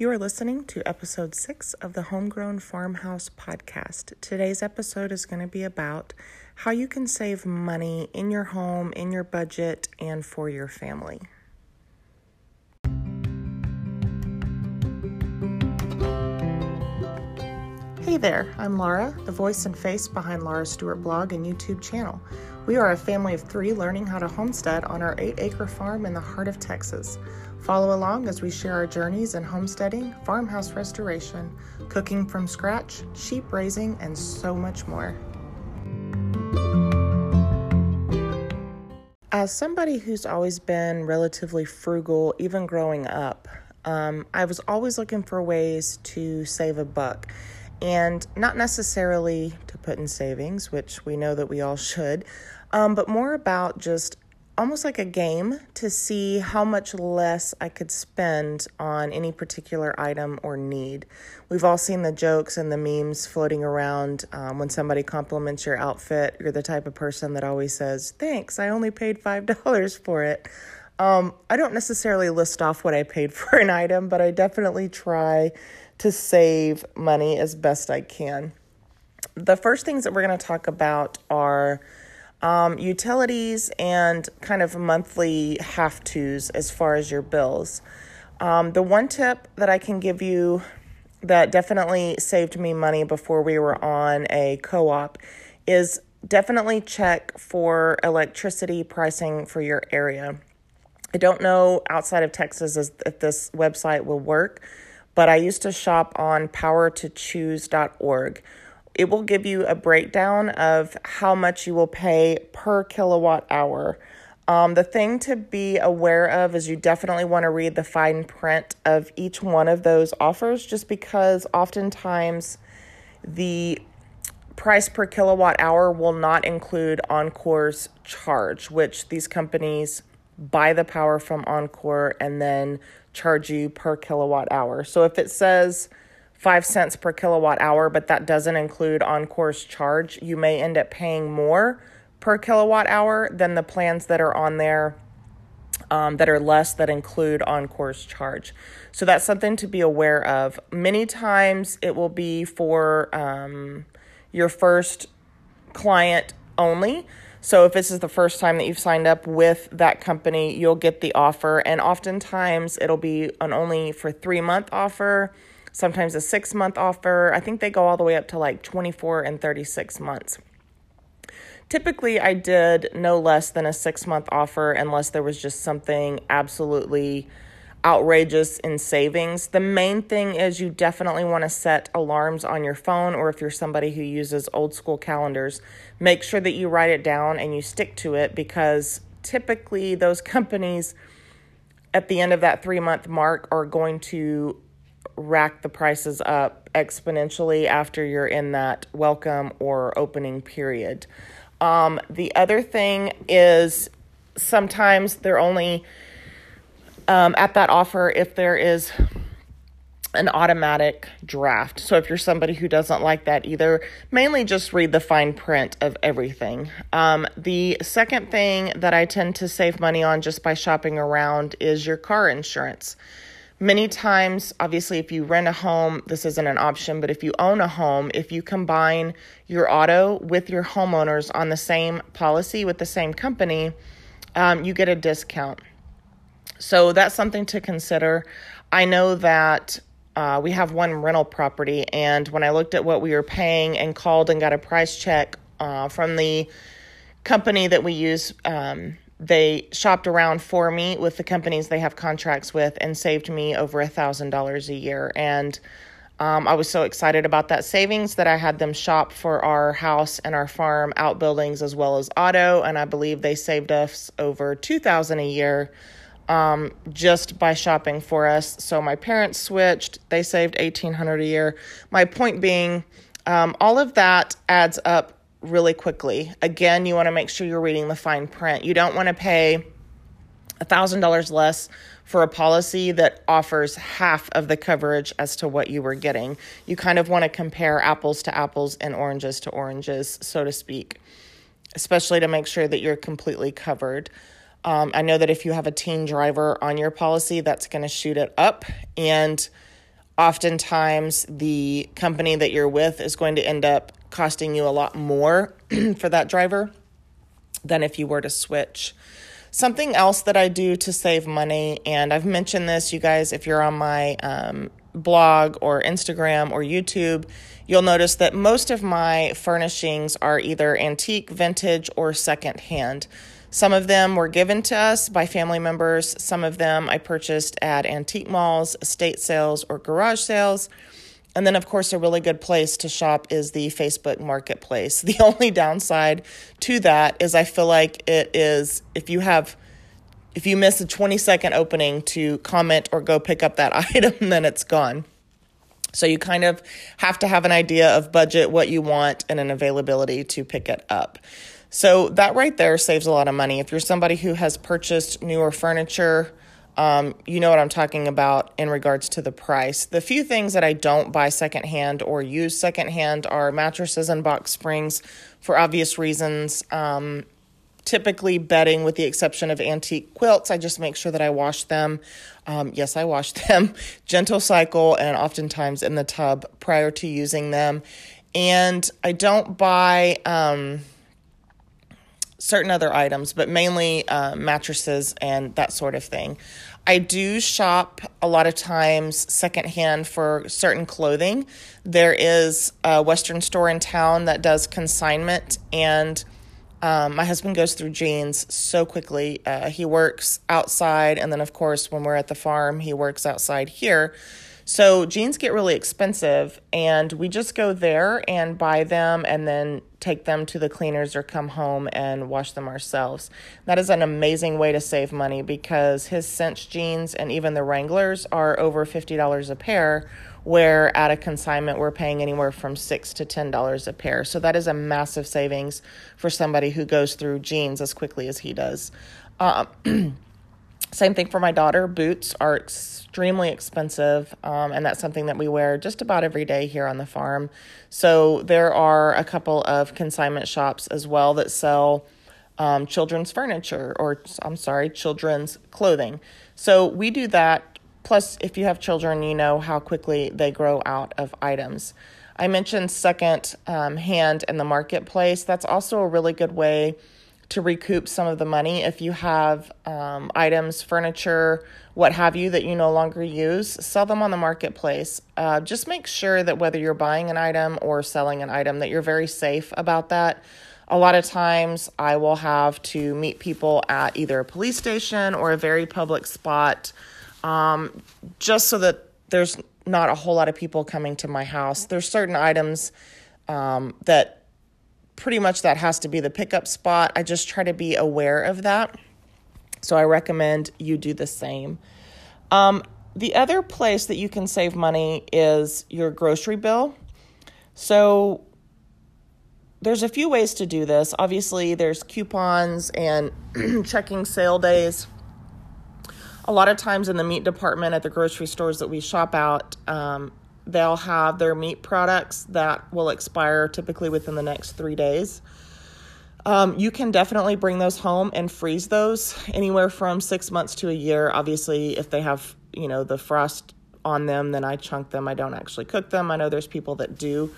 You are listening to episode six of the Homegrown Farmhouse podcast. Today's episode is going to be about how you can save money in your home, in your budget, and for your family. Hey there, I'm Laura, the voice and face behind Laura Stewart blog and YouTube channel. We are a family of three learning how to homestead on our eight acre farm in the heart of Texas. Follow along as we share our journeys in homesteading, farmhouse restoration, cooking from scratch, sheep raising, and so much more. As somebody who's always been relatively frugal, even growing up, um, I was always looking for ways to save a buck. And not necessarily to put in savings, which we know that we all should, um, but more about just almost like a game to see how much less I could spend on any particular item or need. We've all seen the jokes and the memes floating around um, when somebody compliments your outfit. You're the type of person that always says, Thanks, I only paid $5 for it. Um, I don't necessarily list off what I paid for an item, but I definitely try to save money as best I can. The first things that we're going to talk about are um, utilities and kind of monthly have tos as far as your bills. Um, the one tip that I can give you that definitely saved me money before we were on a co op is definitely check for electricity pricing for your area. I don't know outside of Texas if this website will work, but I used to shop on powertochoose.org it will give you a breakdown of how much you will pay per kilowatt hour. Um, the thing to be aware of is you definitely want to read the fine print of each one of those offers just because oftentimes the price per kilowatt hour will not include Oncor's charge, which these companies buy the power from Oncor and then charge you per kilowatt hour. So if it says five cents per kilowatt hour, but that doesn't include Oncor's charge. You may end up paying more per kilowatt hour than the plans that are on there um, that are less that include Oncor's charge. So that's something to be aware of. Many times it will be for um, your first client only. So if this is the first time that you've signed up with that company, you'll get the offer. And oftentimes it'll be an only for three month offer sometimes a six month offer. I think they go all the way up to like 24 and 36 months. Typically, I did no less than a six month offer unless there was just something absolutely outrageous in savings. The main thing is you definitely want to set alarms on your phone, or if you're somebody who uses old school calendars, make sure that you write it down and you stick to it because typically those companies at the end of that three month mark are going to rack the prices up exponentially after you're in that welcome or opening period. Um, the other thing is sometimes they're only um, at that offer if there is an automatic draft. So if you're somebody who doesn't like that either, mainly just read the fine print of everything. Um, the second thing that I tend to save money on just by shopping around is your car insurance. Many times, obviously, if you rent a home, this isn't an option, but if you own a home, if you combine your auto with your homeowners on the same policy with the same company, um, you get a discount. So that's something to consider. I know that uh, we have one rental property, and when I looked at what we were paying and called and got a price check uh, from the company that we use um, they shopped around for me with the companies they have contracts with and saved me over a thousand dollars a year. And um, i was so excited about that savings that i had them shop for our house and our farm outbuildings as well as auto. And i believe they saved us over 2000 a year um, just by shopping for us. So my parents switched. They saved 1800 a year. My point being um, all of that adds up really quickly. Again, you want to make sure you're reading the fine print. You don't want to pay $1,000 less for a policy that offers half of the coverage as to what you were getting. You kind of want to compare apples to apples and oranges to oranges, so to speak, especially to make sure that you're completely covered. Um, I know that if you have a teen driver on your policy, that's going to shoot it up. And oftentimes the company that you're with is going to end up costing you a lot more for that driver than if you were to switch. Something else that I do to save money, and I've mentioned this, you guys, if you're on my um, blog or Instagram or YouTube, you'll notice that most of my furnishings are either antique, vintage, or secondhand. Some of them were given to us by family members. Some of them I purchased at antique malls, estate sales, or garage sales. And then, of course, a really good place to shop is the Facebook Marketplace. The only downside to that is I feel like it is if you have if you miss a 20 second opening to comment or go pick up that item, then it's gone. So you kind of have to have an idea of budget, what you want, and an availability to pick it up. So that right there saves a lot of money. If you're somebody who has purchased newer furniture, um, you know what I'm talking about in regards to the price. The few things that I don't buy secondhand or use secondhand are mattresses and box springs for obvious reasons. Um, typically, bedding, with the exception of antique quilts, I just make sure that I wash them. Um, yes, I wash them, gentle cycle, and oftentimes in the tub prior to using them. And I don't buy um, certain other items, but mainly uh, mattresses and that sort of thing. I do shop a lot of times secondhand for certain clothing. There is a Western store in town that does consignment, and um, my husband goes through jeans so quickly. Uh, he works outside, and then, of course, when we're at the farm, he works outside here. So jeans get really expensive, and we just go there and buy them and then take them to the cleaners or come home and wash them ourselves. That is an amazing way to save money because his Cinch jeans and even the Wranglers are over $50 a pair, where at a consignment we're paying anywhere from 6 to $10 a pair. So that is a massive savings for somebody who goes through jeans as quickly as he does. Uh, same thing for my daughter. Boots are extremely expensive, um, and that's something that we wear just about every day here on the farm. So there are a couple of consignment shops as well that sell um, children's furniture, or I'm sorry, children's clothing. So we do that. Plus, if you have children, you know how quickly they grow out of items. I mentioned second um, hand in the marketplace. That's also a really good way to recoup some of the money if you have um, items, furniture, what have you that you no longer use, sell them on the marketplace. Uh, just make sure that whether you're buying an item or selling an item, that you're very safe about that. A lot of times, I will have to meet people at either a police station or a very public spot um, just so that there's not a whole lot of people coming to my house. There's certain items um, that pretty much that has to be the pickup spot. I just try to be aware of that. So I recommend you do the same. Um, the other place that you can save money is your grocery bill. So there's a few ways to do this. Obviously, there's coupons and checking sale days. A lot of times in the meat department at the grocery stores that we shop out, um, they'll have their meat products that will expire typically within the next three days. Um, you can definitely bring those home and freeze those anywhere from six months to a year. Obviously, if they have, you know, the frost on them, then I chunk them. I don't actually cook them. I know there's people that do.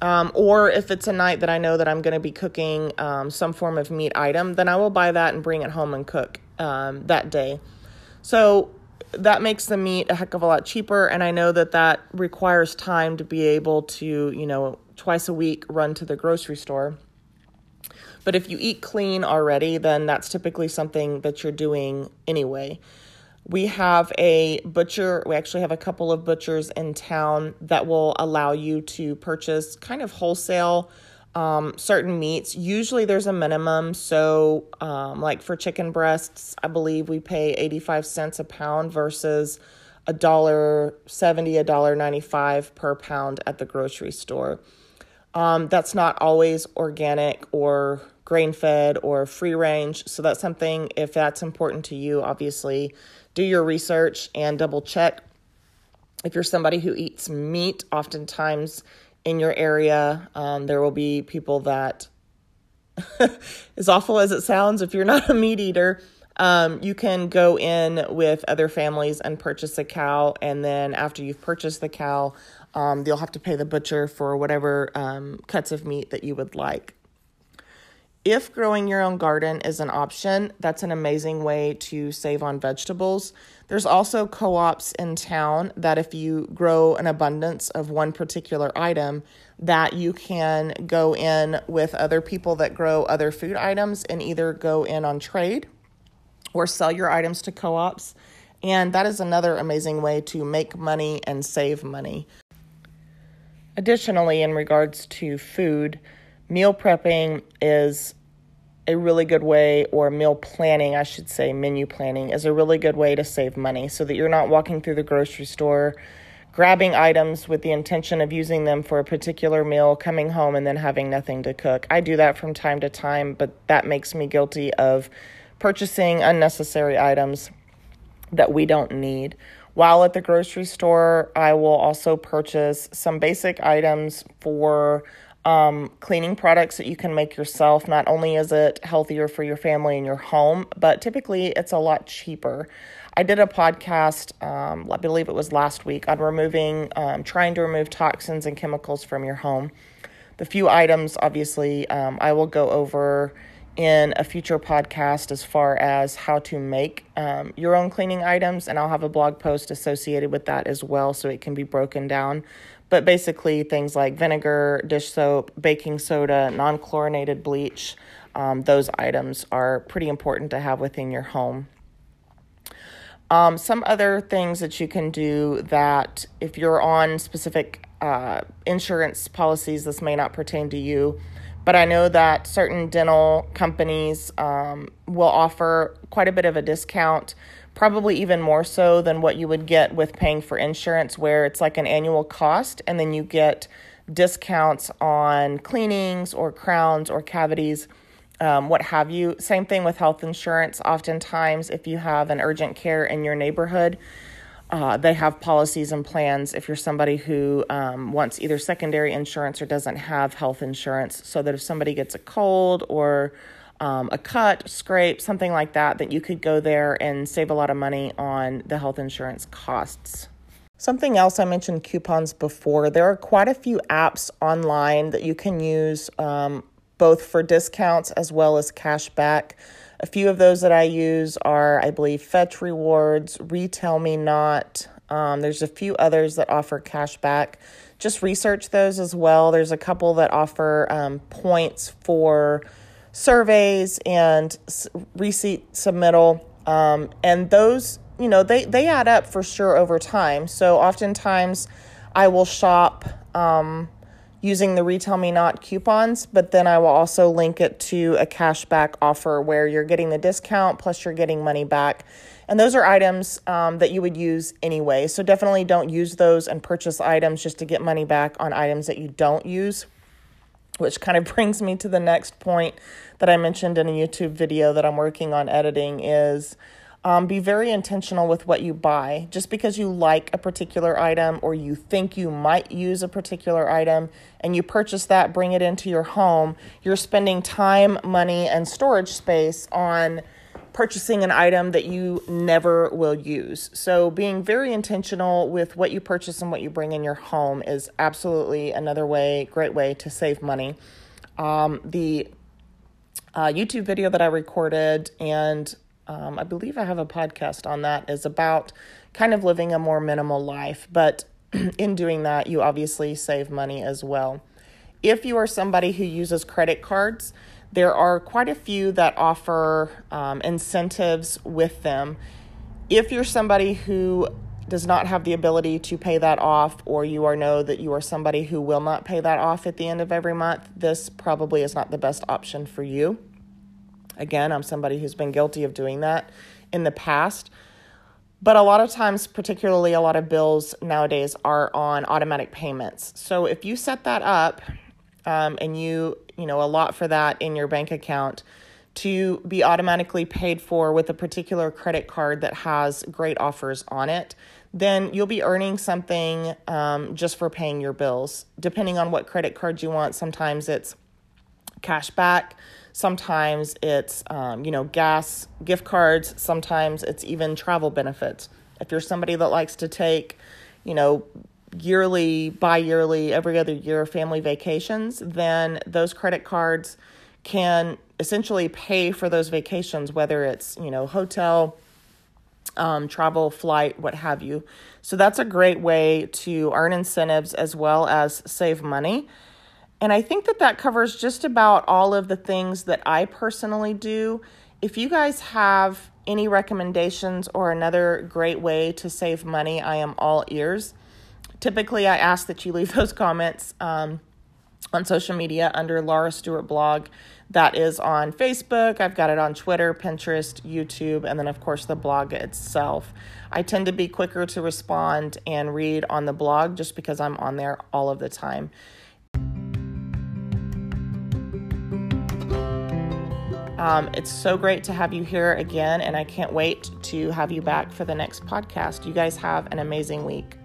Um, or if it's a night that I know that I'm going to be cooking um, some form of meat item, then I will buy that and bring it home and cook um, that day. So that makes the meat a heck of a lot cheaper and i know that that requires time to be able to you know twice a week run to the grocery store. But if you eat clean already then that's typically something that you're doing anyway. We have a butcher we actually have a couple of butchers in town that will allow you to purchase kind of wholesale um, certain meats. Usually there's a minimum. So, um, like for chicken breasts, I believe we pay 85 cents a pound versus a dollar 70, a dollar 95 per pound at the grocery store. Um, that's not always organic or grain fed or free range. So, that's something, if that's important to you, obviously do your research and double check. If you're somebody who eats meat, oftentimes in your area. Um, there will be people that, as awful as it sounds, if you're not a meat eater, Um, you can go in with other families and purchase a cow, and then after you've purchased the cow, um, you'll have to pay the butcher for whatever um, cuts of meat that you would like. If growing your own garden is an option, that's an amazing way to save on vegetables. There's also co ops in town that if you grow an abundance of one particular item, that you can go in with other people that grow other food items and either go in on trade or sell your items to co ops. And that is another amazing way to make money and save money. Additionally, in regards to food, meal prepping is a really good way, or meal planning, I should say, menu planning is a really good way to save money so that you're not walking through the grocery store grabbing items with the intention of using them for a particular meal, coming home, and then having nothing to cook. I do that from time to time, but that makes me guilty of purchasing unnecessary items that we don't need. While at the grocery store, I will also purchase some basic items for um, cleaning products that you can make yourself. Not only is it healthier for your family and your home, but typically it's a lot cheaper. I did a podcast, um, I believe it was last week, on removing, um, trying to remove toxins and chemicals from your home. The few items, obviously, um, I will go over in a future podcast as far as how to make um, your own cleaning items, and I'll have a blog post associated with that as well so it can be broken down. But basically, things like vinegar, dish soap, baking soda, non chlorinated bleach, um, those items are pretty important to have within your home. Um, some other things that you can do that if you're on specific uh, insurance policies, this may not pertain to you but I know that certain dental companies um, will offer quite a bit of a discount, probably even more so than what you would get with paying for insurance, where it's like an annual cost and then you get discounts on cleanings or crowns or cavities. Um, what have you. Same thing with health insurance. Oftentimes, if you have an urgent care in your neighborhood, uh, they have policies and plans if you're somebody who um, wants either secondary insurance or doesn't have health insurance, so that if somebody gets a cold or um, a cut, scrape, something like that, that you could go there and save a lot of money on the health insurance costs. Something else I mentioned coupons before. There are quite a few apps online that you can use um, both for discounts as well as cash back. A few of those that I use are, I believe, Fetch Rewards, Retail Me Not. Um, there's a few others that offer cash back. Just research those as well. There's a couple that offer um, points for surveys and receipt submittal. Um, and those, you know, they, they add up for sure over time. So oftentimes I will shop um, using the Retail Me Not coupons, but then I will also link it to a cashback offer where you're getting the discount plus you're getting money back. And those are items um, that you would use anyway. So definitely don't use those and purchase items just to get money back on items that you don't use. Which kind of brings me to the next point that I mentioned in a YouTube video that I'm working on editing is um, be very intentional with what you buy. Just because you like a particular item or you think you might use a particular item and you purchase that, bring it into your home, you're spending time, money, and storage space on purchasing an item that you never will use. So, being very intentional with what you purchase and what you bring in your home is absolutely another way, great way to save money. Um, the uh, YouTube video that I recorded and um, I believe I have a podcast on that, is about kind of living a more minimal life. But in doing that, you obviously save money as well. If you are somebody who uses credit cards, there are quite a few that offer um, incentives with them. If you're somebody who does not have the ability to pay that off, or you are know that you are somebody who will not pay that off at the end of every month, this probably is not the best option for you. Again, I'm somebody who's been guilty of doing that in the past. But a lot of times, particularly a lot of bills nowadays, are on automatic payments. So if you set that up um, and you, you know, a lot for that in your bank account to be automatically paid for with a particular credit card that has great offers on it, then you'll be earning something um, just for paying your bills. Depending on what credit card you want, sometimes it's cash back Sometimes it's, um, you know, gas gift cards. Sometimes it's even travel benefits. If you're somebody that likes to take, you know, yearly, bi yearly, every other year family vacations, then those credit cards can essentially pay for those vacations, whether it's, you know, hotel, um, travel, flight, what have you. So that's a great way to earn incentives as well as save money. And I think that that covers just about all of the things that I personally do. If you guys have any recommendations or another great way to save money, I am all ears. Typically, I ask that you leave those comments um, on social media under Laura Stewart blog. That is on Facebook. I've got it on Twitter, Pinterest, YouTube, and then, of course, the blog itself. I tend to be quicker to respond and read on the blog just because I'm on there all of the time. Um, it's so great to have you here again, and I can't wait to have you back for the next podcast. You guys have an amazing week.